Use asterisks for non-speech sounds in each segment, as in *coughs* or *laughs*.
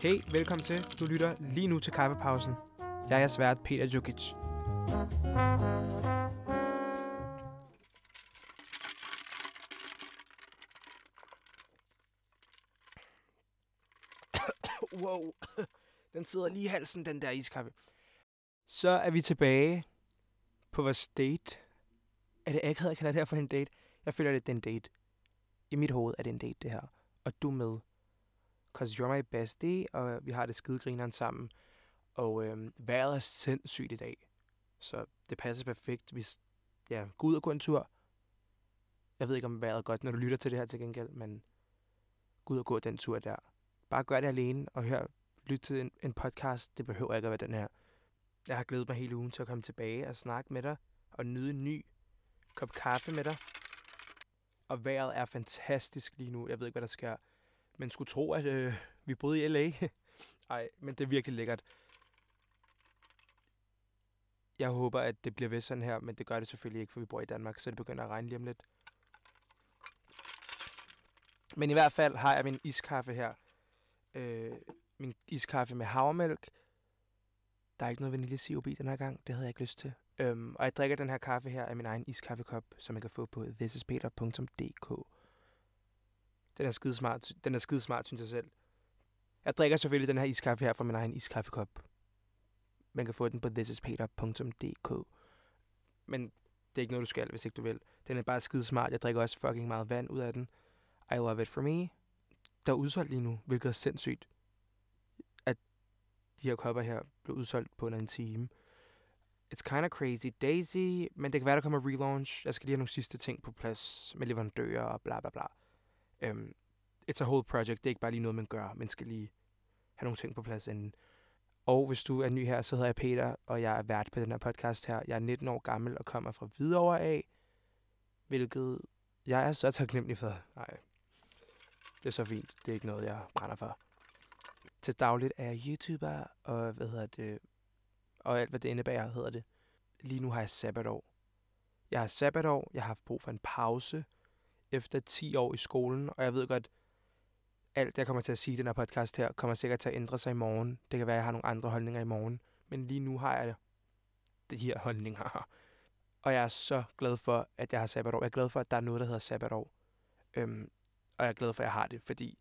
Hey, velkommen til. Du lytter lige nu til Kaffepausen. Jeg er svært Peter Jukic. *coughs* wow, *coughs* den sidder lige i halsen, den der iskaffe. Så er vi tilbage på vores date. Er det akavet at kalde det her for en date? Jeg føler, det er en date. I mit hoved er det en date, det her. Og du med. Cause you're my bestie, og vi har det skidegrineren sammen. Og øh, vejret er sindssygt i dag. Så det passer perfekt. Vi ja, gå ud og gå en tur. Jeg ved ikke, om vejret er godt, når du lytter til det her til gengæld, men gå ud og gå den tur der. Bare gør det alene og hør, lyt til en, en podcast. Det behøver ikke at være den her. Jeg har glædet mig hele ugen til at komme tilbage og snakke med dig og nyde en ny kop kaffe med dig. Og vejret er fantastisk lige nu. Jeg ved ikke, hvad der sker. Men skulle tro, at øh, vi boede i L.A. *laughs* Ej, men det er virkelig lækkert. Jeg håber, at det bliver ved sådan her, men det gør det selvfølgelig ikke, for vi bor i Danmark, så det begynder at regne lige om lidt. Men i hvert fald har jeg min iskaffe her. Øh, min iskaffe med havremælk. Der er ikke noget vaniljesirup i den her gang. Det havde jeg ikke lyst til. Øhm, og jeg drikker den her kaffe her af min egen iskaffekop, som man kan få på thisispeter.dk. Den er skide smart, den er skide smart, synes jeg selv. Jeg drikker selvfølgelig den her iskaffe her fra min egen iskaffekop. Man kan få den på thisispeter.dk. Men det er ikke noget, du skal, hvis ikke du vil. Den er bare skide smart. Jeg drikker også fucking meget vand ud af den. I love it for me. Der er udsolgt lige nu, hvilket er sindssygt. At de her kopper her blev udsolgt på under en time. It's kind of crazy daisy, men det kan være, der kommer relaunch. Jeg skal lige have nogle sidste ting på plads med leverandører og bla bla bla. Um, it's a whole project. Det er ikke bare lige noget, man gør. Man skal lige have nogle ting på plads inden. Og hvis du er ny her, så hedder jeg Peter, og jeg er vært på den her podcast her. Jeg er 19 år gammel og kommer fra Hvidovre af, hvilket jeg er så taknemmelig for. Nej, det er så fint. Det er ikke noget, jeg brænder for. Til dagligt er jeg YouTuber, og hvad hedder det, og alt hvad det indebærer, hedder det. Lige nu har jeg sabbatår. Jeg har sabbatår, jeg har haft brug for en pause efter 10 år i skolen, og jeg ved godt, alt jeg kommer til at sige i den her podcast her, kommer sikkert til at ændre sig i morgen. Det kan være, at jeg har nogle andre holdninger i morgen, men lige nu har jeg det her *laughs* holdninger. Og jeg er så glad for, at jeg har sabbatår. Jeg er glad for, at der er noget, der hedder sabbatår. Øhm, og jeg er glad for, at jeg har det, fordi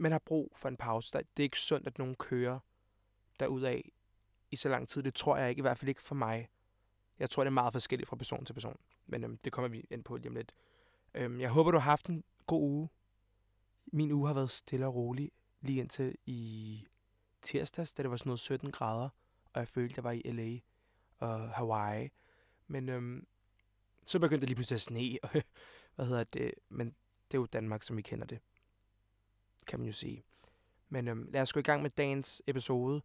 man har brug for en pause. Det er ikke sundt, at nogen kører derudaf i så lang tid. Det tror jeg ikke, i hvert fald ikke for mig. Jeg tror, det er meget forskelligt fra person til person. Men øhm, det kommer vi ind på lige om lidt. Øhm, jeg håber, du har haft en god uge. Min uge har været stille og rolig lige indtil i tirsdags, da det var sådan noget 17 grader, og jeg følte, jeg var i LA og Hawaii. Men øhm, så begyndte det lige pludselig at sne, *laughs* og hvad hedder det, men det er jo Danmark, som vi kender det, kan man jo sige. Men øhm, lad os gå i gang med dagens episode.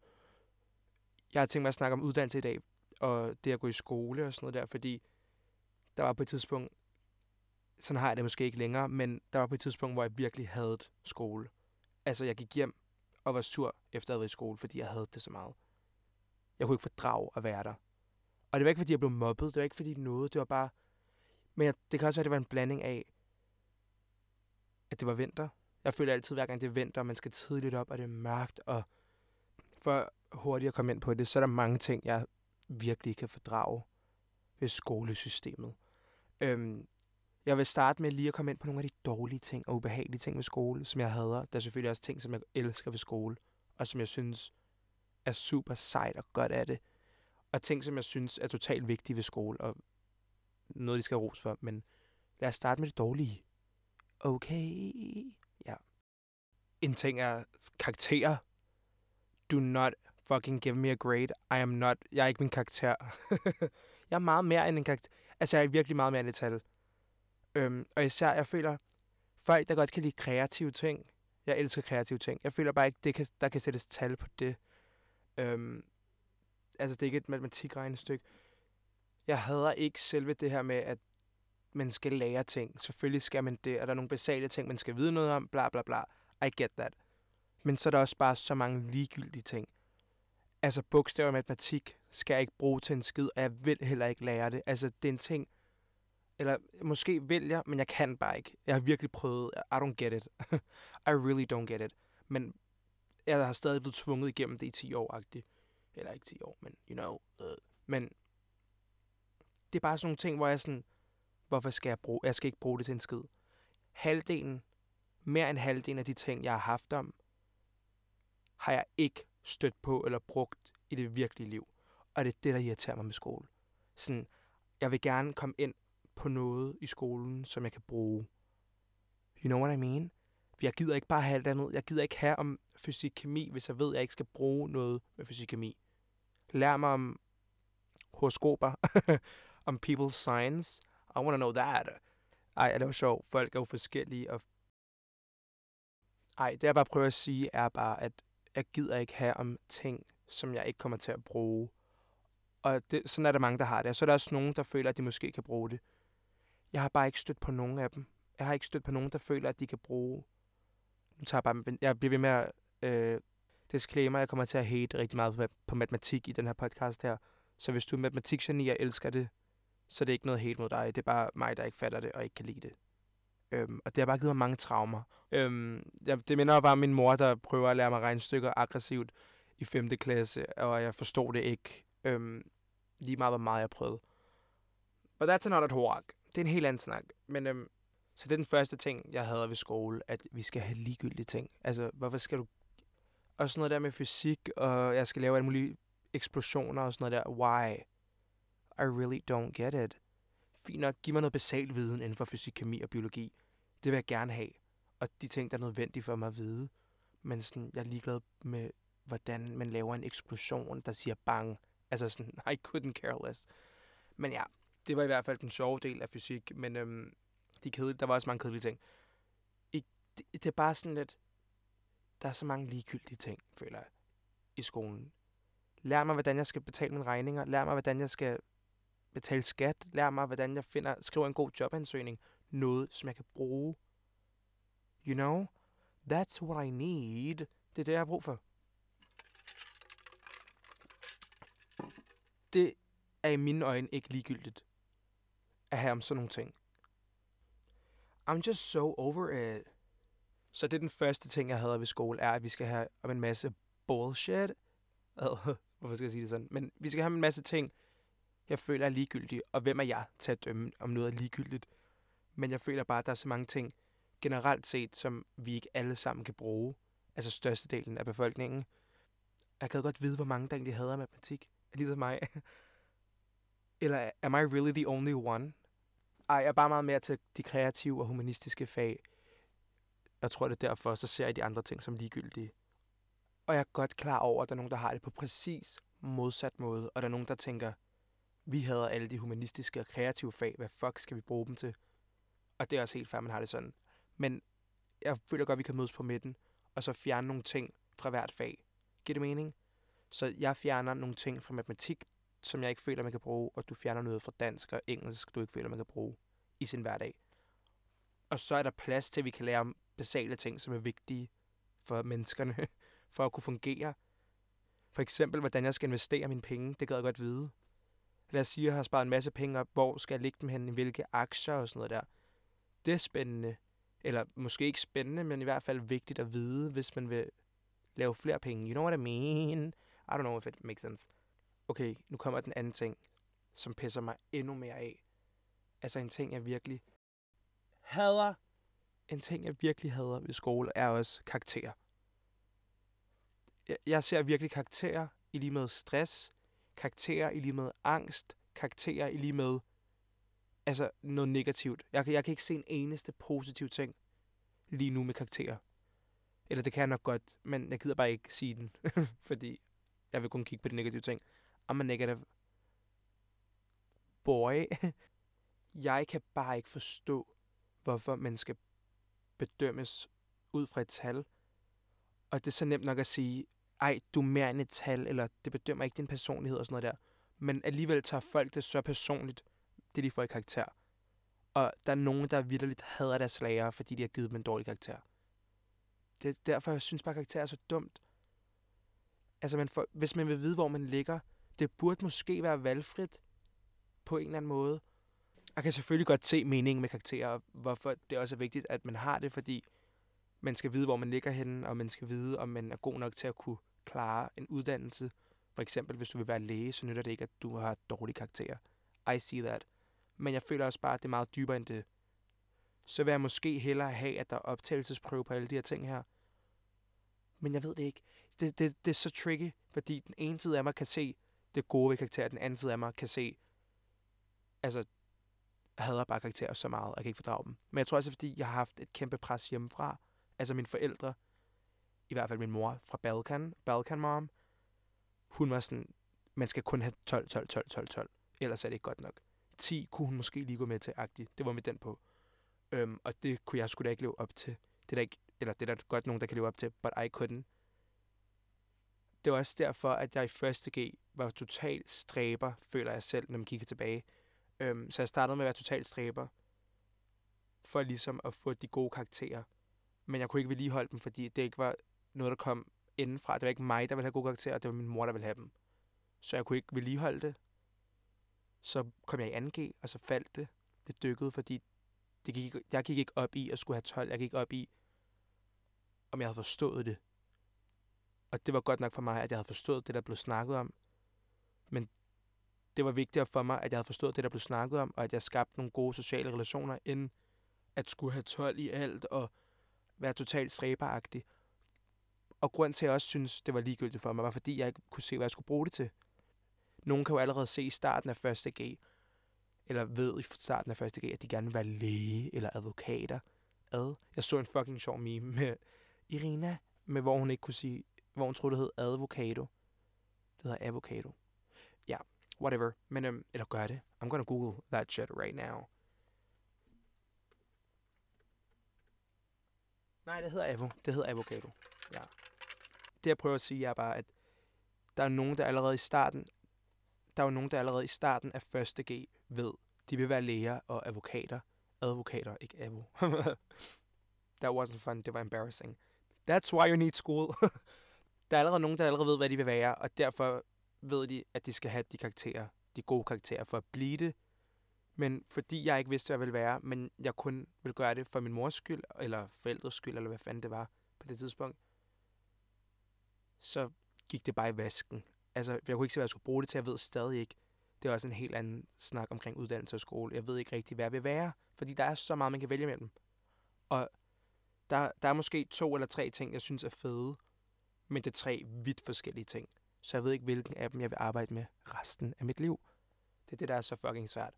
Jeg har tænkt mig at snakke om uddannelse i dag, og det at gå i skole og sådan noget der, fordi der var på et tidspunkt, sådan har jeg det måske ikke længere, men der var på et tidspunkt, hvor jeg virkelig havde skole. Altså, jeg gik hjem og var sur, efter at have været i skole, fordi jeg havde det så meget. Jeg kunne ikke fordrage at være der. Og det var ikke, fordi jeg blev mobbet, det var ikke, fordi noget, det var bare... Men jeg, det kan også være, at det var en blanding af, at det var vinter. Jeg føler altid, hver gang det er vinter, og man skal tidligt op, og det er mørkt, og for hurtigt at komme ind på det, så er der mange ting, jeg virkelig kan fordrage ved skolesystemet. Øhm, jeg vil starte med lige at komme ind på nogle af de dårlige ting og ubehagelige ting ved skole, som jeg hader. Der er selvfølgelig også ting, som jeg elsker ved skole, og som jeg synes er super sejt og godt af det. Og ting, som jeg synes er totalt vigtige ved skole, og noget, de skal ros for. Men lad os starte med det dårlige. Okay. Ja. En ting er karakterer. Do not fucking give me a grade. I am not... Jeg er ikke min karakter. *laughs* jeg er meget mere end en karakter. Altså, jeg er virkelig meget mere end et tal. Øhm, og især, jeg føler, folk, der godt kan lide kreative ting. Jeg elsker kreative ting. Jeg føler bare ikke, det kan, der kan sættes tal på det. Øhm, altså, det er ikke et matematikregnestykke. Jeg hader ikke selve det her med, at man skal lære ting. Selvfølgelig skal man det, og der er nogle basale ting, man skal vide noget om, bla bla bla. I get that. Men så er der også bare så mange ligegyldige ting. Altså, bogstaver og matematik skal jeg ikke bruge til en skid, og jeg vil heller ikke lære det. Altså, det er en ting, Eller måske vil jeg, men jeg kan bare ikke. Jeg har virkelig prøvet. I don't get it. *laughs* I really don't get it. Men jeg har stadig blevet tvunget igennem det i 10 år -agtigt. Eller ikke 10 år, men you know. Uh. Men det er bare sådan nogle ting, hvor jeg sådan, hvorfor skal jeg bruge, jeg skal ikke bruge det til en skid. Halvdelen, mere end halvdelen af de ting, jeg har haft om, har jeg ikke stødt på eller brugt i det virkelige liv. Og det er det, der irriterer mig med skole. Sådan, jeg vil gerne komme ind på noget i skolen, som jeg kan bruge. You know what I mean? Jeg gider ikke bare have alt andet. Jeg gider ikke have om fysik kemi, hvis jeg ved, at jeg ikke skal bruge noget med fysik kemi. Lær mig om horoskoper, *laughs* om people's signs. I want to know that. Ej, det var sjovt. Folk er jo forskellige. Og... Ej, det jeg bare prøver at sige, er bare, at jeg gider ikke have om ting, som jeg ikke kommer til at bruge. Og det, sådan er der mange, der har det. Og så er der også nogen, der føler, at de måske kan bruge det. Jeg har bare ikke stødt på nogen af dem. Jeg har ikke stødt på nogen, der føler, at de kan bruge... Nu tager jeg bare... Jeg bliver ved med at... Øh, disclaimer, jeg kommer til at hate rigtig meget på, på matematik i den her podcast her. Så hvis du er matematikgeni og elsker det, så det er ikke noget helt mod dig. Det er bare mig, der ikke fatter det og ikke kan lide det. Øhm, og det har bare givet mig mange traumer. Øhm, jeg, det minder bare om min mor, der prøver at lære mig regnstykker aggressivt i 5. klasse, og jeg forstod det ikke. Øhm, lige meget, hvor meget jeg prøvede. But that's another talk. Det er en helt anden snak. Men øhm, så det er den første ting, jeg havde ved skole, at vi skal have ligegyldige ting. Altså, hvorfor skal du... Og sådan noget der med fysik, og jeg skal lave alle mulige eksplosioner og sådan noget der. Why? I really don't get it. Fint nok, giv mig noget basal viden inden for fysik, kemi og biologi. Det vil jeg gerne have. Og de ting, der er nødvendige for mig at vide. Men sådan, jeg er ligeglad med, hvordan man laver en eksplosion, der siger bang. Altså sådan, *laughs* I couldn't care less. Men ja, det var i hvert fald den sjove del af fysik. Men øhm, de kedelige, der var også mange kedelige ting. I, det, det er bare sådan lidt... Der er så mange ligegyldige ting, føler jeg, i skolen. Lær mig, hvordan jeg skal betale mine regninger. Lær mig, hvordan jeg skal betale skat. Lær mig, hvordan jeg finder, skriver en god jobansøgning. Noget, som jeg kan bruge. You know? That's what I need. Det er det, jeg har brug for. Det er i mine øjne ikke ligegyldigt at have om sådan nogle ting. I'm just so over it. Så det er den første ting, jeg havde ved skole, er, at vi skal have om en masse bullshit. *laughs* Hvorfor skal jeg sige det sådan? Men vi skal have en masse ting, jeg føler er ligegyldige. Og hvem er jeg til at dømme, om noget er ligegyldigt? Men jeg føler bare, at der er så mange ting, generelt set, som vi ikke alle sammen kan bruge. Altså størstedelen af befolkningen. Jeg kan godt vide, hvor mange der egentlig hader matematik. Ligesom mig. *laughs* Eller am I really the only one? Ej, jeg er bare meget mere til de kreative og humanistiske fag. Jeg tror, det er derfor, så ser jeg de andre ting som ligegyldige. Og jeg er godt klar over, at der er nogen, der har det på præcis modsat måde. Og der er nogen, der tænker, vi hader alle de humanistiske og kreative fag. Hvad fuck skal vi bruge dem til? Og det er også helt fair, man har det sådan. Men jeg føler godt, at vi kan mødes på midten, og så fjerne nogle ting fra hvert fag. Giver det mening? Så jeg fjerner nogle ting fra matematik, som jeg ikke føler, man kan bruge, og du fjerner noget fra dansk og engelsk, du ikke føler, man kan bruge i sin hverdag. Og så er der plads til, at vi kan lære om basale ting, som er vigtige for menneskerne, *laughs* for at kunne fungere. For eksempel, hvordan jeg skal investere mine penge, det gad jeg godt vide. Lad os sige, at har sparet en masse penge op, hvor skal jeg lægge dem hen, i hvilke aktier og sådan noget der. Det er spændende. Eller måske ikke spændende, men i hvert fald vigtigt at vide, hvis man vil lave flere penge. You know what I mean? I don't know if it makes sense. Okay, nu kommer den anden ting, som pisser mig endnu mere af. Altså en ting, jeg virkelig hader. En ting, jeg virkelig hader ved skole, er også karakterer. Jeg, jeg ser virkelig karakterer i lige med stress, karakterer i lige med angst, karakterer i lige med altså noget negativt. Jeg, jeg kan ikke se en eneste positiv ting lige nu med karakterer. Eller det kan jeg nok godt, men jeg gider bare ikke sige den, *laughs* fordi jeg vil kun kigge på de negative ting. I'm a negative boy. *laughs* jeg kan bare ikke forstå, hvorfor man skal bedømmes ud fra et tal. Og det er så nemt nok at sige, ej, du er mere end et tal, eller det bedømmer ikke din personlighed og sådan noget der. Men alligevel tager folk det så personligt, det de får i karakter. Og der er nogen, der vidderligt hader deres lærere, fordi de har givet dem en dårlig karakter. Det er derfor, jeg synes bare, at karakter er så dumt. Altså, man får, hvis man vil vide, hvor man ligger, det burde måske være valgfrit på en eller anden måde. jeg kan selvfølgelig godt se meningen med karakterer, og hvorfor det også er vigtigt, at man har det, fordi man skal vide, hvor man ligger henne, og man skal vide, om man er god nok til at kunne klare en uddannelse. For eksempel, hvis du vil være læge, så nytter det ikke, at du har dårlige karakterer. I see that. Men jeg føler også bare, at det er meget dybere end det. Så vil jeg måske hellere have, at der er optagelsesprøve på alle de her ting her. Men jeg ved det ikke. Det, det, det er så tricky, fordi den ene side af mig kan se det gode ved karakterer, den anden side af mig kan se, altså, jeg hader bare karakterer så meget, og jeg kan ikke fordrage dem. Men jeg tror også, fordi jeg har haft et kæmpe pres hjemmefra. Altså mine forældre, i hvert fald min mor fra Balkan, Balkan Mom, hun var sådan, man skal kun have 12, 12, 12, 12, 12. Ellers er det ikke godt nok. 10 kunne hun måske lige gå med til, agtigt. Det var med den på. Øhm, og det kunne jeg sgu da ikke leve op til. Det er der ikke, eller det er der godt nogen, der kan leve op til, but I couldn't. Det var også derfor, at jeg i første G var total stræber, føler jeg selv, når man kigger tilbage. Øhm, så jeg startede med at være total stræber, for ligesom at få de gode karakterer. Men jeg kunne ikke vedligeholde dem, fordi det ikke var noget, der kom indenfra. Det var ikke mig, der ville have gode karakterer, det var min mor, der ville have dem. Så jeg kunne ikke vedligeholde det. Så kom jeg i 2G, og så faldt det. Det dykkede, fordi det gik, jeg gik ikke op i at skulle have 12. Jeg gik op i, om jeg havde forstået det. Og det var godt nok for mig, at jeg havde forstået det, der blev snakket om. Men det var vigtigere for mig, at jeg havde forstået det, der blev snakket om, og at jeg skabte nogle gode sociale relationer, end at skulle have 12 i alt og være totalt stræberagtig. Og grund til, at jeg også synes, det var ligegyldigt for mig, var fordi, jeg ikke kunne se, hvad jeg skulle bruge det til. Nogen kan jo allerede se i starten af 1. G, eller ved i starten af 1. G, at de gerne vil være læge eller advokater. Ad. Jeg så en fucking sjov meme med Irina, med hvor hun ikke kunne sige, hvor hun troede, det hed advokado. Det hedder avocado. Ja, yeah, whatever. Men, øhm, eller gør det. I'm gonna google that shit right now. Nej, det hedder avo. Det hedder avocado. Ja. Det jeg prøver at sige er bare, at der er nogen, der allerede i starten, der er jo nogen, der allerede i starten af 1. G ved, de vil være læger og advokater. Advokater, ikke avo. *laughs* That wasn't fun, det var embarrassing. That's why you need school. *laughs* der er allerede nogen, der allerede ved, hvad de vil være, og derfor ved de, at de skal have de karakterer, de gode karakterer for at blive det. Men fordi jeg ikke vidste, hvad jeg ville være, men jeg kun ville gøre det for min mors skyld, eller forældres skyld, eller hvad fanden det var på det tidspunkt, så gik det bare i vasken. Altså, jeg kunne ikke se, hvad jeg skulle bruge det til. Jeg ved stadig ikke. Det er også en helt anden snak omkring uddannelse og skole. Jeg ved ikke rigtig, hvad jeg vil være, fordi der er så meget, man kan vælge mellem. Og der, der er måske to eller tre ting, jeg synes er fede, men det er tre vidt forskellige ting. Så jeg ved ikke, hvilken af dem jeg vil arbejde med resten af mit liv. Det er det, der er så fucking svært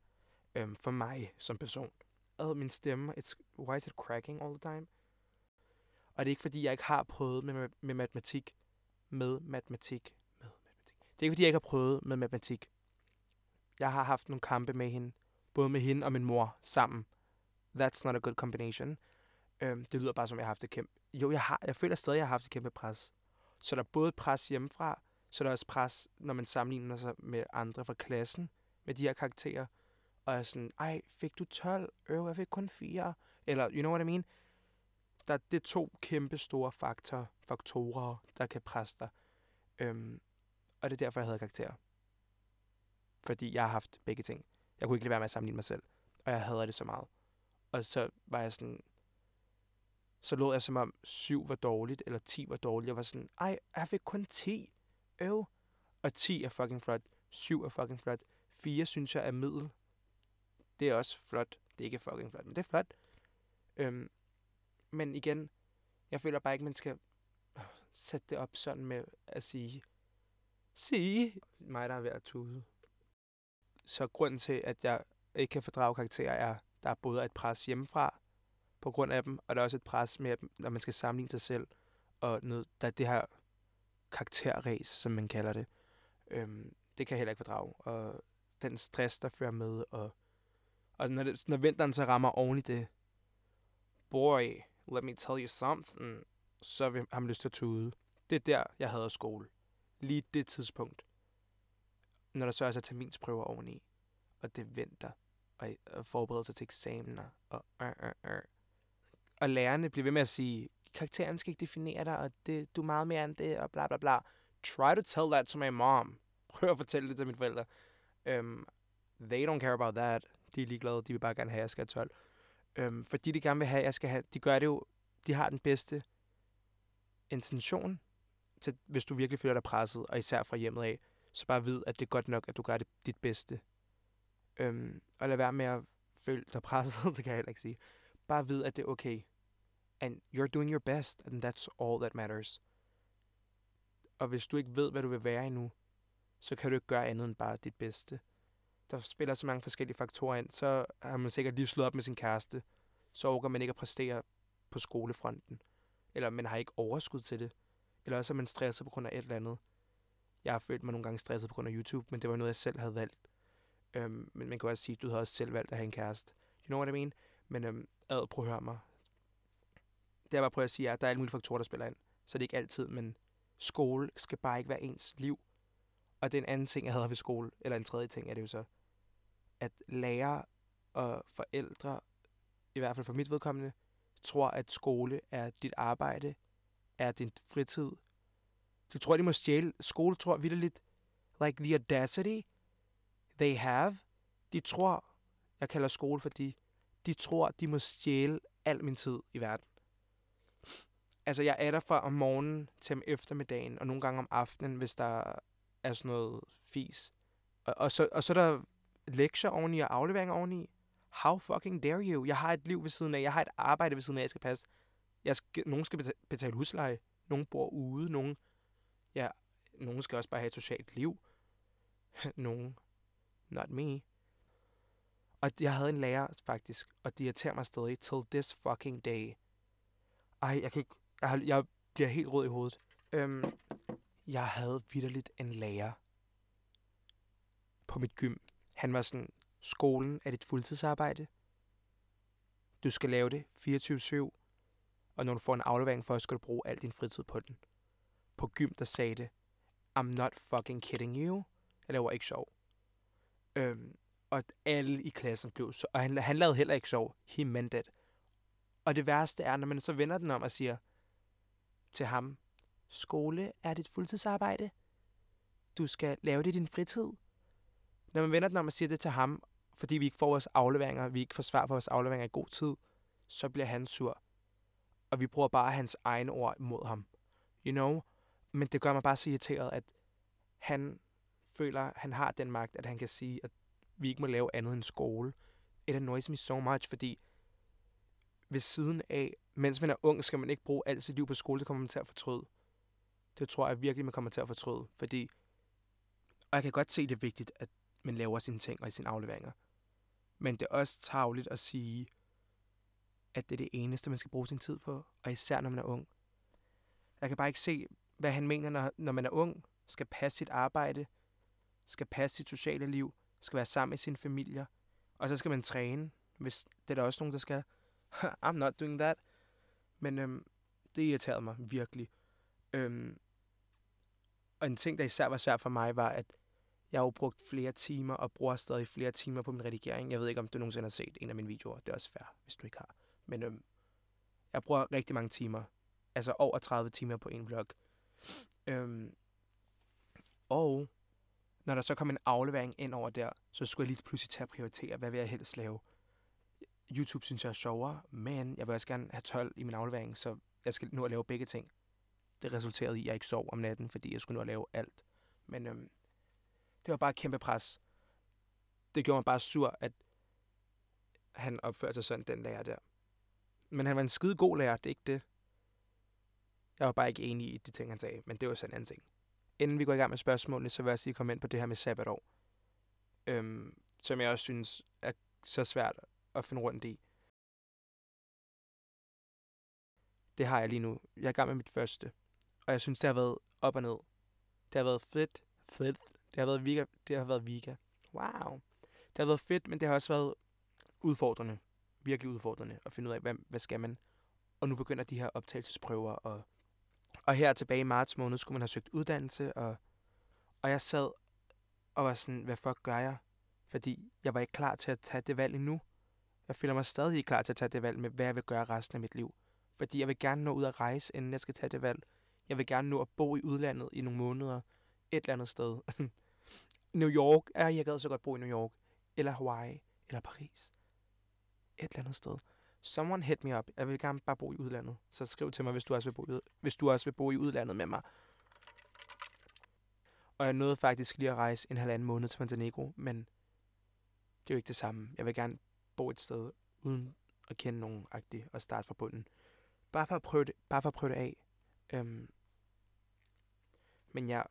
øhm, for mig som person. Og min stemme, it's, why is it cracking all the time? Og det er ikke, fordi jeg ikke har prøvet med, med matematik. Med matematik. Med matematik. Det er ikke, fordi jeg ikke har prøvet med matematik. Jeg har haft nogle kampe med hende. Både med hende og min mor sammen. That's not a good combination. Øhm, det lyder bare som, jeg har haft et kæmpe... Jo, jeg, har, jeg føler stadig, at jeg har haft et kæmpe pres. Så der er både pres hjemmefra, så der er også pres, når man sammenligner sig med andre fra klassen, med de her karakterer. Og er sådan, ej, fik du 12? Øv, jeg fik kun 4. Eller, you know what I mean? Der, det er to kæmpe store faktorer, faktorer, der kan presse dig. Øhm, og det er derfor, jeg havde karakterer. Fordi jeg har haft begge ting. Jeg kunne ikke lade være med at sammenligne mig selv. Og jeg havde det så meget. Og så var jeg sådan, så lå jeg som om 7 var dårligt, eller 10 var dårligt. Jeg var sådan, ej, jeg fik kun 10. Øv. Og 10 er fucking flot. 7 er fucking flot. 4 synes jeg er middel. Det er også flot. Det er ikke fucking flot, men det er flot. Øhm, men igen, jeg føler bare ikke, man skal sætte det op sådan med at sige, sige, mig der er ved at tude. Så grunden til, at jeg ikke kan fordrage karakterer, er, der er både et pres hjemmefra, på grund af dem, og der er også et pres med, når man skal sammenligne sig selv, og noget, der er det her karakterræs, som man kalder det. Øhm, det kan jeg heller ikke fordrage. Og den stress, der fører med, og, og når, det, når vinteren så rammer oven i det, boy, let me tell you something, så vil han lyst til at tude. Det er der, jeg havde skole. Lige det tidspunkt. Når der så også er terminsprøver oveni, og det venter, og, og forbereder sig til eksamener, og øh, øh, øh og lærerne bliver ved med at sige, karakteren skal ikke definere dig, og det, du er meget mere end det, og bla bla bla. Try to tell that to my mom. Prøv at fortælle det til mine forældre. Um, they don't care about that. De er ligeglade, de vil bare gerne have, at jeg skal have 12. Øhm, fordi de gerne vil have, at jeg skal have... De gør det jo... De har den bedste intention, til, hvis du virkelig føler dig presset, og især fra hjemmet af, så bare vid, at det er godt nok, at du gør det dit bedste. Øhm, og lad være med at føle dig presset, *laughs* det kan jeg heller ikke sige. Bare vid, at det er okay. And you're doing your best, and that's all that matters. Og hvis du ikke ved, hvad du vil være endnu, så kan du ikke gøre andet end bare dit bedste. Der spiller så mange forskellige faktorer ind. Så har man sikkert lige slået op med sin kæreste. Så overgår man ikke at præstere på skolefronten. Eller man har ikke overskud til det. Eller også er man stresset på grund af et eller andet. Jeg har følt mig nogle gange stresset på grund af YouTube, men det var noget, jeg selv havde valgt. Øhm, men man kan også sige, at du havde også selv valgt at have en kæreste. You know what I mean? Men øhm, ad, prøv at høre mig. Det jeg bare prøver at sige er, at der er alle mulige faktorer, der spiller ind. Så det er ikke altid, men skole skal bare ikke være ens liv. Og det er en anden ting, jeg havde ved skole, eller en tredje ting er det jo så, at lærer og forældre, i hvert fald for mit vedkommende, tror, at skole er dit arbejde, er din fritid. Du tror, de må stjæle. Skole tror lidt, like the audacity they have. De tror, jeg kalder skole, fordi de tror, de må stjæle al min tid i verden. Altså, jeg er der fra om morgenen til om eftermiddagen, og nogle gange om aftenen, hvis der er sådan noget fis. Og, og, så, og så er der lektier oveni og afleveringer oveni. How fucking dare you? Jeg har et liv ved siden af. Jeg har et arbejde ved siden af, jeg skal passe. Jeg skal, nogen skal betale husleje. Nogen bor ude. Nogen, ja, nogen skal også bare have et socialt liv. *laughs* nogen. Not me. Og jeg havde en lærer, faktisk, og det irriterer mig stadig till this fucking day. Ej, jeg kan ikke... Jeg, har, jeg bliver helt rød i hovedet. Øhm, jeg havde vidderligt en lærer på mit gym. Han var sådan, skolen er dit fuldtidsarbejde. Du skal lave det 24-7, og når du får en aflevering for, skal du bruge al din fritid på den. På gym, der sagde det, I'm not fucking kidding you. Jeg laver ikke sjov. Øhm, og alle i klassen blev så... Og han, han lavede heller ikke sjov. He meant it. Og det værste er, når man så vender den om og siger til ham, skole er dit fuldtidsarbejde. Du skal lave det i din fritid. Når man vender den om og siger det til ham, fordi vi ikke får vores afleveringer, vi ikke får svar på vores afleveringer i god tid, så bliver han sur. Og vi bruger bare hans egne ord mod ham. You know? Men det gør mig bare så irriteret, at han føler, at han har den magt, at han kan sige, at vi ikke må lave andet end skole. It annoys me so much, fordi ved siden af, mens man er ung, skal man ikke bruge alt sit liv på skole, det kommer man til at fortryde. Det tror jeg virkelig, man kommer til at fortryde, fordi og jeg kan godt se, det er vigtigt, at men laver sine ting og sine afleveringer. Men det er også tageligt at sige, at det er det eneste, man skal bruge sin tid på, og især når man er ung. Jeg kan bare ikke se, hvad han mener, når, når man er ung, skal passe sit arbejde, skal passe sit sociale liv, skal være sammen med sin familie, og så skal man træne, hvis det er der også nogen, der skal. *laughs* I'm not doing that. Men øhm, det irriterede mig virkelig. Øhm, og en ting, der især var svært for mig, var, at jeg har jo brugt flere timer, og bruger stadig flere timer på min redigering. Jeg ved ikke, om du nogensinde har set en af mine videoer. Det er også fair, hvis du ikke har. Men øhm, jeg bruger rigtig mange timer. Altså over 30 timer på en vlog. Øhm, og når der så kom en aflevering ind over der, så skulle jeg lige pludselig tage at prioritere, hvad vil jeg helst lave. YouTube synes jeg er sjovere, men jeg vil også gerne have 12 i min aflevering, så jeg skal nu at lave begge ting. Det resulterede i, at jeg ikke sov om natten, fordi jeg skulle nu at lave alt. Men øhm, det var bare et kæmpe pres. Det gjorde mig bare sur, at han opførte sig sådan, den lærer der. Men han var en skide god lærer, det er ikke det. Jeg var bare ikke enig i de ting, han sagde, men det var sådan en anden ting. Inden vi går i gang med spørgsmålene, så vil jeg sige komme ind på det her med sabbatår. Øhm, som jeg også synes er så svært at finde rundt i. Det har jeg lige nu. Jeg er i gang med mit første. Og jeg synes, det har været op og ned. Det har været fedt. Fedt. Det har været vika. Det har været vika. Wow. Det har været fedt, men det har også været udfordrende. Virkelig udfordrende at finde ud af, hvad, hvad skal man. Og nu begynder de her optagelsesprøver. Og, og her tilbage i marts måned skulle man have søgt uddannelse. Og, og jeg sad og var sådan, hvad fuck gør jeg? Fordi jeg var ikke klar til at tage det valg endnu. Jeg føler mig stadig ikke klar til at tage det valg med, hvad jeg vil gøre resten af mit liv. Fordi jeg vil gerne nå ud at rejse, inden jeg skal tage det valg. Jeg vil gerne nå at bo i udlandet i nogle måneder. Et eller andet sted. *laughs* New York. Ja, jeg gad så godt bo i New York. Eller Hawaii. eller Paris. Et eller andet sted. Someone hit me up. Jeg vil gerne bare bo i udlandet. Så skriv til mig, hvis du også vil bo i, hvis du også vil bo i udlandet med mig. Og jeg nåede faktisk lige at rejse en halvanden måned til Montenegro, men det er jo ikke det samme. Jeg vil gerne bo et sted, uden at kende nogen agtigt og starte fra bunden. Bare for at prøve det, bare for at prøve det af. Øhm. Men jeg,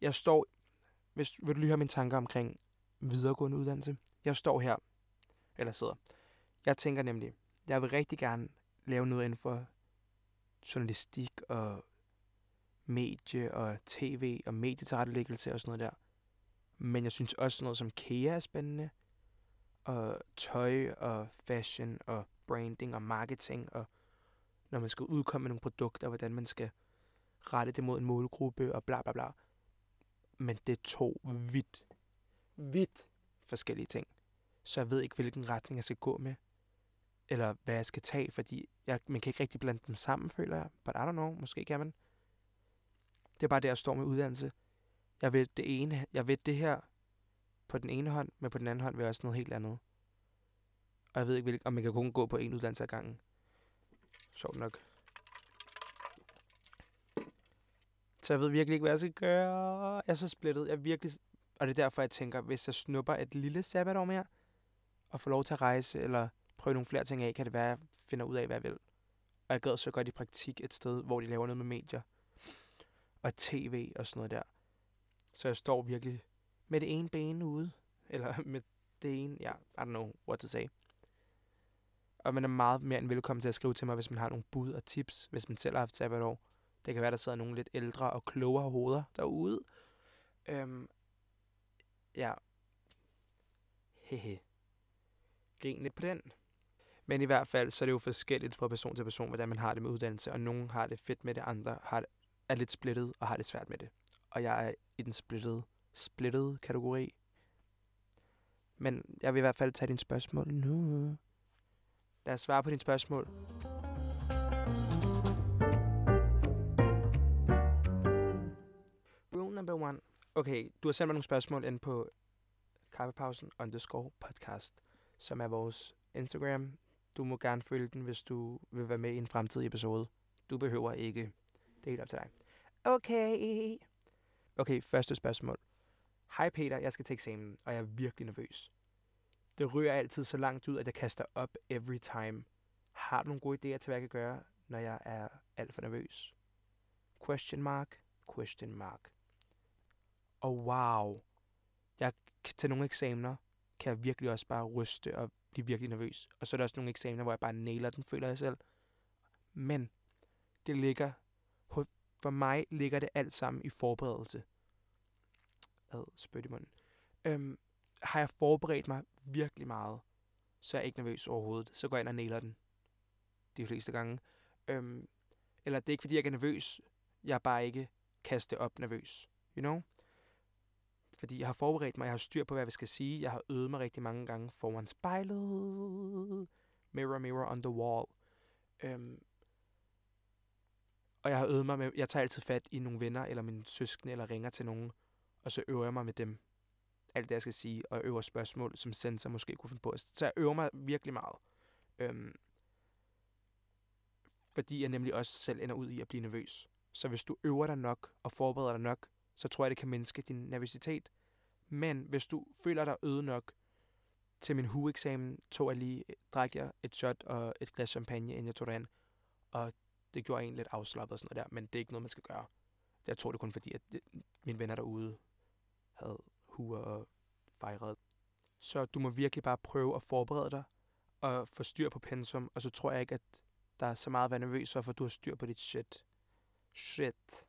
jeg står... Hvis, vil du lige høre mine tanker omkring videregående uddannelse? Jeg står her, eller sidder. Jeg tænker nemlig, jeg vil rigtig gerne lave noget inden for journalistik og medie og tv og medietilrettelæggelse og sådan noget der. Men jeg synes også noget som KEA er spændende. Og tøj og fashion og branding og marketing og når man skal udkomme med nogle produkter, hvordan man skal rette det mod en målgruppe og bla bla bla. Men det er to vidt, vidt forskellige ting. Så jeg ved ikke, hvilken retning jeg skal gå med. Eller hvad jeg skal tage, fordi jeg, man kan ikke rigtig blande dem sammen, føler jeg. But I don't know, måske kan man. Det er bare det, jeg står med uddannelse. Jeg ved det ene, jeg ved det her på den ene hånd, men på den anden hånd vil jeg også noget helt andet. Og jeg ved ikke, om man kan kun gå på en uddannelse ad gangen. Sjovt nok. Så jeg ved virkelig ikke, hvad jeg skal gøre. Jeg er så splittet. Jeg er virkelig... Og det er derfor, jeg tænker, hvis jeg snupper et lille sabbatår mere, og får lov til at rejse, eller prøve nogle flere ting af, kan det være, at jeg finder ud af, hvad jeg vil. Og jeg gad så godt i praktik et sted, hvor de laver noget med medier. Og tv og sådan noget der. Så jeg står virkelig med det ene ben ude. *laughs* Eller med det ene, ja, I don't know what to say. Og man er meget mere end velkommen til at skrive til mig, hvis man har nogle bud og tips, hvis man selv har haft sabbatår. Det kan være, der sidder nogle lidt ældre og klogere hoveder derude. Øhm, ja. Hehe. Grin lidt på den. Men i hvert fald, så er det jo forskelligt fra person til person, hvordan man har det med uddannelse. Og nogen har det fedt med det, andre har det, er lidt splittet og har det svært med det. Og jeg er i den splittede, splittede kategori. Men jeg vil i hvert fald tage dine spørgsmål nu. Lad os svare på dine spørgsmål. One. Okay, du har sendt mig nogle spørgsmål ind på kaffepausen underscore podcast, som er vores Instagram. Du må gerne følge den, hvis du vil være med i en fremtidig episode. Du behøver ikke. Det er helt op til dig. Okay. Okay, første spørgsmål. Hej Peter, jeg skal til eksamen, og jeg er virkelig nervøs. Det ryger altid så langt ud, at jeg kaster op every time. Har du nogle gode idéer til, hvad jeg kan gøre, når jeg er alt for nervøs? Question mark, question mark. Og wow, jeg til nogle eksamener kan jeg virkelig også bare ryste og blive virkelig nervøs. Og så er der også nogle eksamener, hvor jeg bare nailer den, føler jeg selv. Men det ligger, for mig ligger det alt sammen i forberedelse. Ad, spødt i munden. Øhm, har jeg forberedt mig virkelig meget, så er jeg ikke nervøs overhovedet. Så går jeg ind og nailer den. De fleste gange. Øhm, eller det er ikke, fordi jeg er nervøs. Jeg er bare ikke kastet op nervøs. You know? Fordi jeg har forberedt mig, jeg har styr på, hvad jeg skal sige. Jeg har øvet mig rigtig mange gange foran spejlet. Mirror, mirror on the wall. Øhm, og jeg har øvet mig med, jeg tager altid fat i nogle venner, eller mine søskende, eller ringer til nogen, og så øver jeg mig med dem. Alt det, jeg skal sige, og øver spørgsmål, som sensor måske kunne finde på. Så jeg øver mig virkelig meget. Øhm, fordi jeg nemlig også selv ender ud i at blive nervøs. Så hvis du øver dig nok og forbereder dig nok, så tror jeg, det kan mindske din nervøsitet. Men hvis du føler dig øde nok, til min hueeksamen tog jeg lige, øh, drak jeg et shot og et glas champagne, inden jeg tog derind. Og det gjorde en lidt afslappet og sådan noget der, men det er ikke noget, man skal gøre. Jeg tror det kun fordi, at øh, mine venner derude havde huer og fejret. Så du må virkelig bare prøve at forberede dig og få styr på pensum, og så tror jeg ikke, at der er så meget at være nervøs for, for du har styr på dit shit. Shit.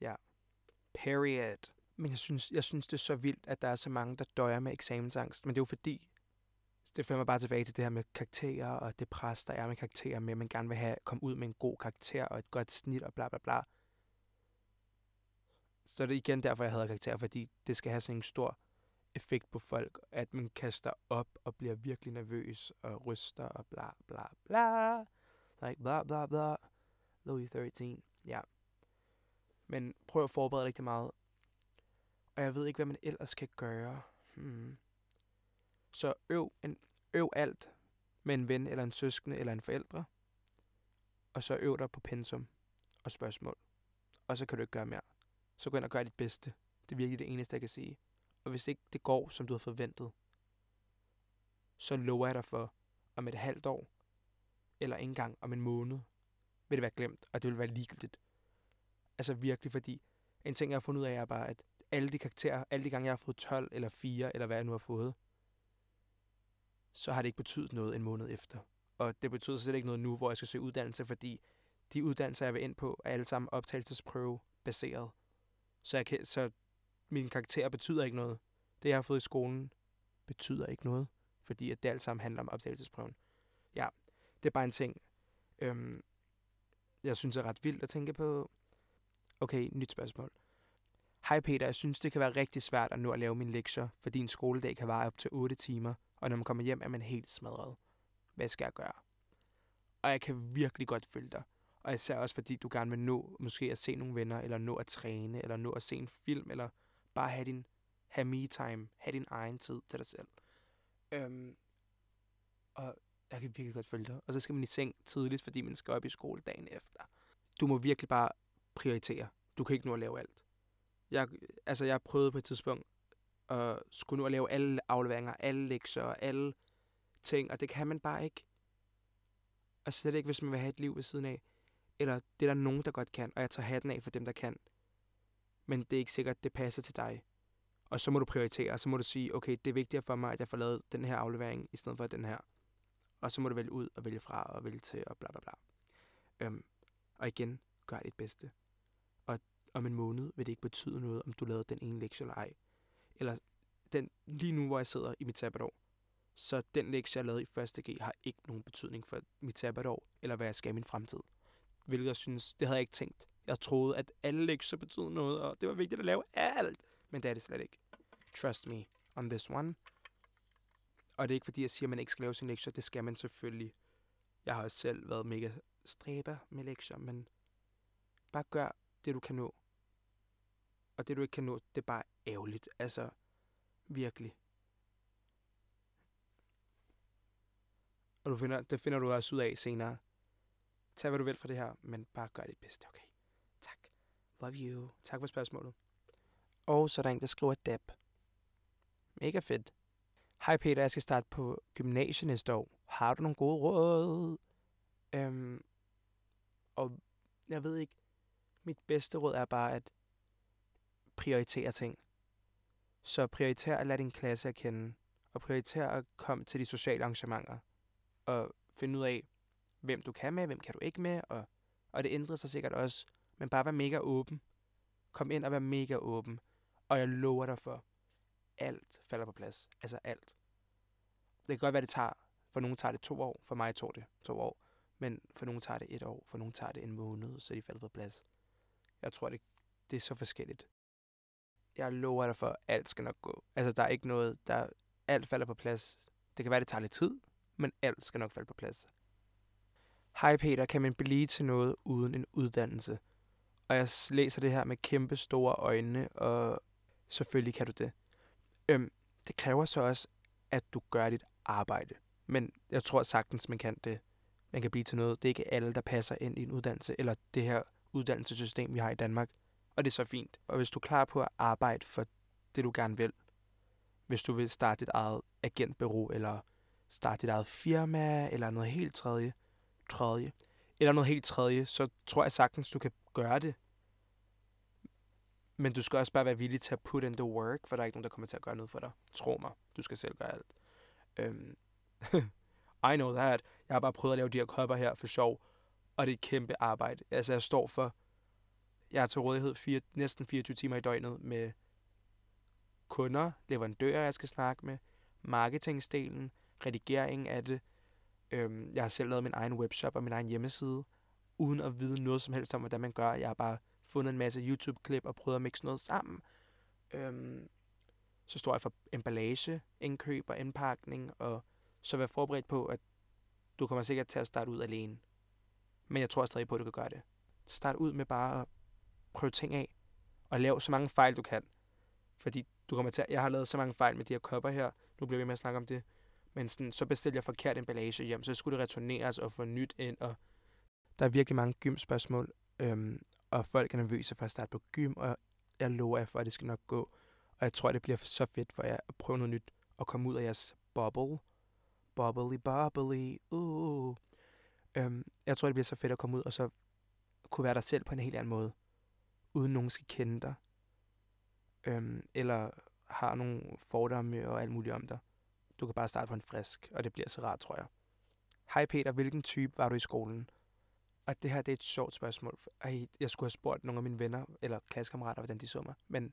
Ja. Period. Men jeg synes, jeg synes, det er så vildt, at der er så mange, der døjer med eksamensangst. Men det er jo fordi, det fører mig bare tilbage til det her med karakterer, og det pres, der er med karakterer, med at man gerne vil have, komme ud med en god karakter, og et godt snit, og bla bla bla. Så det igen derfor, jeg havde karakterer, fordi det skal have sådan en stor effekt på folk, at man kaster op og bliver virkelig nervøs og ryster og bla bla bla. Like bla bla bla. Louis 13. Ja. Men prøv at forberede rigtig meget. Og jeg ved ikke, hvad man ellers kan gøre. Hmm. Så øv, en, øv alt med en ven eller en søskende eller en forældre. Og så øv dig på pensum og spørgsmål. Og så kan du ikke gøre mere. Så gå ind og gør dit bedste. Det er virkelig det eneste, jeg kan sige. Og hvis ikke det går, som du har forventet, så lover jeg dig for, om et halvt år, eller engang om en måned, vil det være glemt, og det vil være ligegyldigt. Altså virkelig, fordi en ting, jeg har fundet ud af, er bare, at alle de karakterer, alle de gange, jeg har fået 12 eller 4, eller hvad jeg nu har fået, så har det ikke betydet noget en måned efter. Og det betyder slet ikke noget nu, hvor jeg skal søge uddannelse, fordi de uddannelser, jeg vil ind på, er alle sammen optagelsesprøve baseret. Så, jeg kan, så min karakter betyder ikke noget. Det, jeg har fået i skolen, betyder ikke noget, fordi at det alt sammen handler om optagelsesprøven. Ja, det er bare en ting, øhm, jeg synes er ret vildt at tænke på. Okay, nyt spørgsmål. Hej Peter, jeg synes, det kan være rigtig svært at nå at lave mine lektier, fordi en skoledag kan vare op til 8 timer, og når man kommer hjem, er man helt smadret. Hvad skal jeg gøre? Og jeg kan virkelig godt følge dig. Og især også fordi du gerne vil nå måske at se nogle venner, eller nå at træne, eller nå at se en film, eller bare have din have me-time, have din egen tid til dig selv. Øhm, og jeg kan virkelig godt følge dig. Og så skal man i seng tidligt, fordi man skal op i skole dagen efter. Du må virkelig bare prioritere. Du kan ikke nå at lave alt. Jeg, altså, jeg prøvede på et tidspunkt at skulle nu at lave alle afleveringer, alle lektier og alle ting, og det kan man bare ikke. Og slet ikke, hvis man vil have et liv ved siden af. Eller det er der nogen, der godt kan, og jeg tager hatten af for dem, der kan. Men det er ikke sikkert, det passer til dig. Og så må du prioritere, og så må du sige, okay, det er vigtigere for mig, at jeg får lavet den her aflevering, i stedet for den her. Og så må du vælge ud og vælge fra og vælge til og bla bla bla. Øhm, og igen, gør dit bedste. Om en måned vil det ikke betyde noget, om du lavede den ene lektie eller ej. Eller den, lige nu, hvor jeg sidder i mit sabbatår, så den lektie, jeg lavede i første G, har ikke nogen betydning for mit sabbatår, eller hvad jeg skal i min fremtid. Hvilket jeg synes, det havde jeg ikke tænkt. Jeg troede, at alle lektier betød noget, og det var vigtigt at lave alt. Men det er det slet ikke. Trust me on this one. Og det er ikke fordi, jeg siger, at man ikke skal lave sin lektier. Det skal man selvfølgelig. Jeg har også selv været mega stræber med lektier, men bare gør det, du kan nå. Og det, du ikke kan nå, det er bare ærgerligt. Altså, virkelig. Og du finder, det finder du også ud af senere. Tag, hvad du vil fra det her, men bare gør dit bedste, okay? Tak. Love you. Tak for spørgsmålet. Og så er der en, der skriver dab. Mega fedt. Hej Peter, jeg skal starte på gymnasiet næste år. Har du nogle gode råd? Øhm, og jeg ved ikke, mit bedste råd er bare at prioritere ting. Så prioriter at lade din klasse at kende, og prioriter at komme til de sociale arrangementer, og finde ud af, hvem du kan med, hvem kan du ikke med, og, og det ændrer sig sikkert også, men bare vær mega åben. Kom ind og vær mega åben, og jeg lover dig for, alt falder på plads. Altså alt. Det kan godt være, det tager, for nogen tager det to år, for mig tog det to år, men for nogen tager det et år, for nogen tager det en måned, så de falder på plads. Jeg tror, det, det er så forskelligt. Jeg lover dig for, at alt skal nok gå. Altså, der er ikke noget, der alt falder på plads. Det kan være, det tager lidt tid, men alt skal nok falde på plads. Hej Peter, kan man blive til noget uden en uddannelse? Og jeg læser det her med kæmpe store øjne, og selvfølgelig kan du det. Øhm, det kræver så også, at du gør dit arbejde. Men jeg tror sagtens, man kan det. Man kan blive til noget. Det er ikke alle, der passer ind i en uddannelse, eller det her uddannelsessystem, vi har i Danmark. Og det er så fint. Og hvis du er klar på at arbejde for det, du gerne vil, hvis du vil starte dit eget agentbureau, eller starte dit eget firma, eller noget helt tredje, tredje, eller noget helt tredje, så tror jeg sagtens, du kan gøre det. Men du skal også bare være villig til at put in the work, for der er ikke nogen, der kommer til at gøre noget for dig. Tro mig, du skal selv gøre alt. Øhm. *laughs* I know that. Jeg har bare prøvet at lave de her kopper her for sjov, og det er et kæmpe arbejde. Altså, jeg står for, jeg er til rådighed fire, næsten 24 timer i døgnet med kunder, leverandører, jeg skal snakke med, marketingsdelen, redigering af det. Øhm, jeg har selv lavet min egen webshop og min egen hjemmeside, uden at vide noget som helst om, hvordan man gør. Jeg har bare fundet en masse YouTube-klip og prøvet at mixe noget sammen. Øhm, så står jeg for emballage, indkøb og indpakning, og så være forberedt på, at du kommer sikkert til at starte ud alene. Men jeg tror stadig på, at du kan gøre det. Start ud med bare at prøve ting af, og lav så mange fejl, du kan. Fordi du kommer til at, jeg har lavet så mange fejl med de her kopper her, Nu bliver vi med at snakke om det. Men sådan, så bestilte jeg forkert emballage hjem, så skulle det returneres og få nyt ind. Og der er virkelig mange gymspørgsmål, øhm, og folk er nervøse for at starte på gym, og jeg lover jer for, at det skal nok gå. Og jeg tror, det bliver så fedt for jer at prøve noget nyt og komme ud af jeres bubble. Bubbly, bubbly, uh. Øhm, jeg tror, det bliver så fedt at komme ud og så kunne være dig selv på en helt anden måde, uden nogen skal kende dig. Øhm, eller har nogle fordomme og alt muligt om dig. Du kan bare starte på en frisk, og det bliver så rart, tror jeg. Hej Peter, hvilken type var du i skolen? Og det her, det er et sjovt spørgsmål. Ej, jeg skulle have spurgt nogle af mine venner eller klassekammerater, hvordan de så mig. Men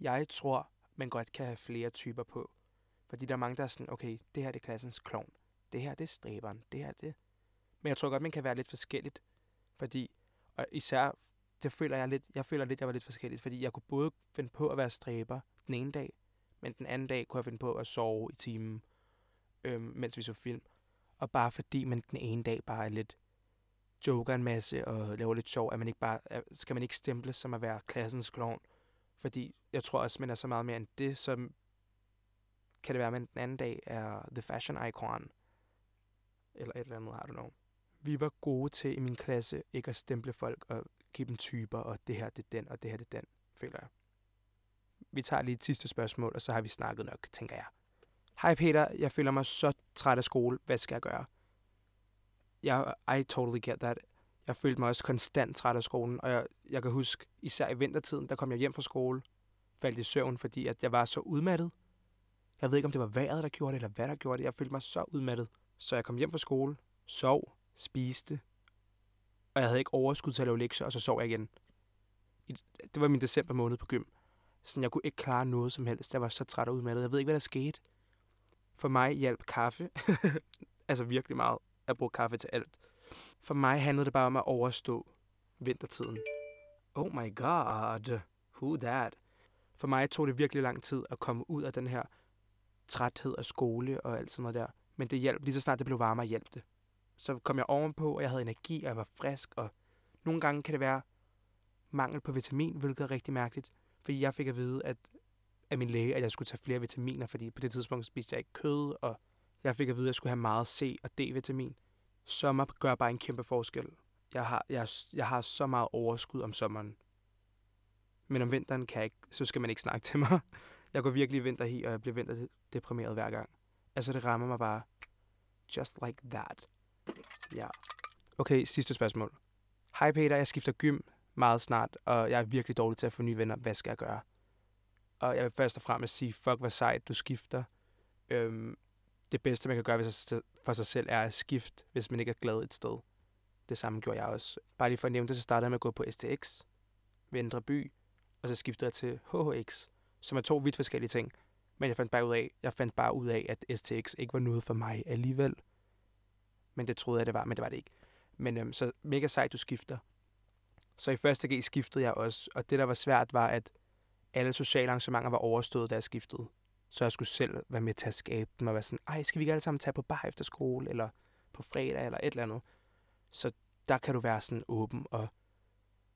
jeg tror, man godt kan have flere typer på. Fordi der er mange, der er sådan, okay, det her det er klassens klovn. Det her det er stræberen. Det her det... Men jeg tror godt, man kan være lidt forskelligt. Fordi, og især, det føler jeg lidt, jeg føler lidt, jeg var lidt forskelligt. Fordi jeg kunne både finde på at være stræber den ene dag, men den anden dag kunne jeg finde på at sove i timen, øhm, mens vi så film. Og bare fordi man den ene dag bare er lidt joker en masse og laver lidt sjov, at man ikke bare, skal man ikke stemple som at være klassens klovn. Fordi jeg tror også, man er så meget mere end det, så kan det være, at man den anden dag er the fashion icon. Eller et eller andet, I don't know. Vi var gode til i min klasse ikke at stemple folk og give dem typer, og det her det er den, og det her det er den, føler jeg. Vi tager lige et sidste spørgsmål, og så har vi snakket nok, tænker jeg. Hej Peter, jeg føler mig så træt af skole. Hvad skal jeg gøre? Jeg, I totally get that. Jeg følte mig også konstant træt af skolen, og jeg, jeg kan huske, især i vintertiden, der kom jeg hjem fra skole, faldt i søvn, fordi at jeg var så udmattet. Jeg ved ikke, om det var vejret, der gjorde det, eller hvad der gjorde det. Jeg følte mig så udmattet. Så jeg kom hjem fra skole, sov, spiste, og jeg havde ikke overskud til at lave lektier, og så sov jeg igen. Det var min december måned på gym. Så jeg kunne ikke klare noget som helst. Jeg var så træt og udmattet. Jeg ved ikke, hvad der skete. For mig hjalp kaffe. *laughs* altså virkelig meget Jeg brugte kaffe til alt. For mig handlede det bare om at overstå vintertiden. Oh my god, who that? For mig tog det virkelig lang tid at komme ud af den her træthed af skole og alt sådan noget der. Men det hjalp, lige så snart det blev varmere, hjalp det. Så kom jeg ovenpå, og jeg havde energi, og jeg var frisk, og nogle gange kan det være mangel på vitamin, hvilket er rigtig mærkeligt. Fordi jeg fik at vide at, af min læge, at jeg skulle tage flere vitaminer, fordi på det tidspunkt spiste jeg ikke kød, og jeg fik at vide, at jeg skulle have meget C og D-vitamin. Sommer gør bare en kæmpe forskel. Jeg har, jeg, jeg har så meget overskud om sommeren. Men om vinteren kan jeg ikke, så skal man ikke snakke *laughs* til mig. Jeg går virkelig vinter og jeg bliver vinterdeprimeret hver gang. Altså, det rammer mig bare. Just like that. Ja. Okay, sidste spørgsmål. Hej Peter, jeg skifter gym meget snart, og jeg er virkelig dårlig til at få nye venner. Hvad skal jeg gøre? Og jeg vil først og fremmest sige, fuck hvor sejt du skifter. Øhm, det bedste, man kan gøre for sig selv, er at skifte, hvis man ikke er glad et sted. Det samme gjorde jeg også. Bare lige for at nævne det, så startede jeg med at gå på STX Vendre By, og så skiftede jeg til HHX, som er to vidt forskellige ting. Men jeg fandt bare ud af, jeg fandt bare ud af, at STX ikke var noget for mig alligevel. Men det troede jeg, det var, men det var det ikke. Men øhm, så mega sejt, du skifter. Så i første G skiftede jeg også, og det, der var svært, var, at alle sociale arrangementer var overstået, da jeg skiftede. Så jeg skulle selv være med til at skabe dem, og være sådan, ej, skal vi ikke alle sammen tage på bar efter skole, eller på fredag, eller et eller andet. Så der kan du være sådan åben og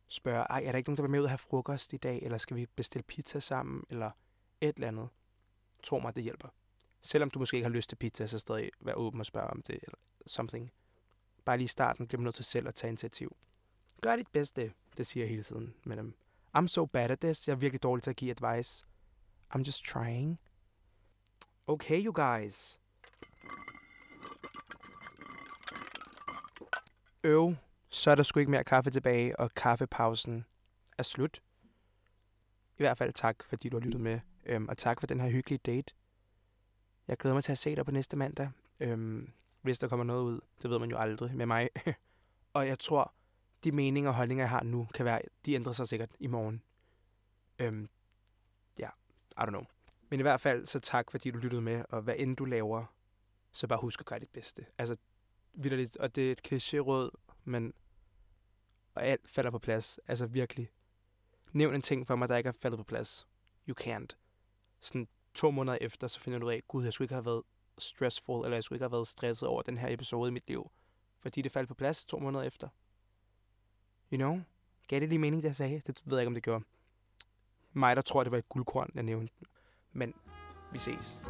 spørge, ej, er der ikke nogen, der vil med ud og have frokost i dag, eller skal vi bestille pizza sammen, eller et eller andet. Tro mig, det hjælper. Selvom du måske ikke har lyst til pizza, så stadig være åben og spørge om det, eller something. Bare lige i starten bliver man nødt til selv at tage initiativ. Gør dit bedste, det siger jeg hele tiden. Men um, I'm so bad at this. Jeg er virkelig dårlig til at give advice. I'm just trying. Okay, you guys. Øv, så er der sgu ikke mere kaffe tilbage, og kaffepausen er slut. I hvert fald tak, fordi du har lyttet med, øhm, og tak for den her hyggelige date. Jeg glæder mig til at se dig på næste mandag, øhm, hvis der kommer noget ud. Det ved man jo aldrig med mig. *laughs* og jeg tror, de meninger og holdninger, jeg har nu, kan være, de ændrer sig sikkert i morgen. Øhm, ja, I don't know. Men i hvert fald, så tak, fordi du lyttede med, og hvad end du laver, så bare husk at gøre dit bedste. Altså, vidderligt, og det er et kliché-råd, men og alt falder på plads. Altså virkelig. Nævn en ting for mig, der ikke er faldet på plads. You can't. Sådan to måneder efter, så finder du ud af, gud, jeg skulle ikke have været stressful, eller jeg skulle ikke have været stresset over den her episode i mit liv. Fordi det faldt på plads to måneder efter. You know? Gav det lige mening, det jeg sagde? Det ved jeg ikke, om det gjorde. Mig, der tror, det var et guldkorn, jeg nævnte. Men Vi ses.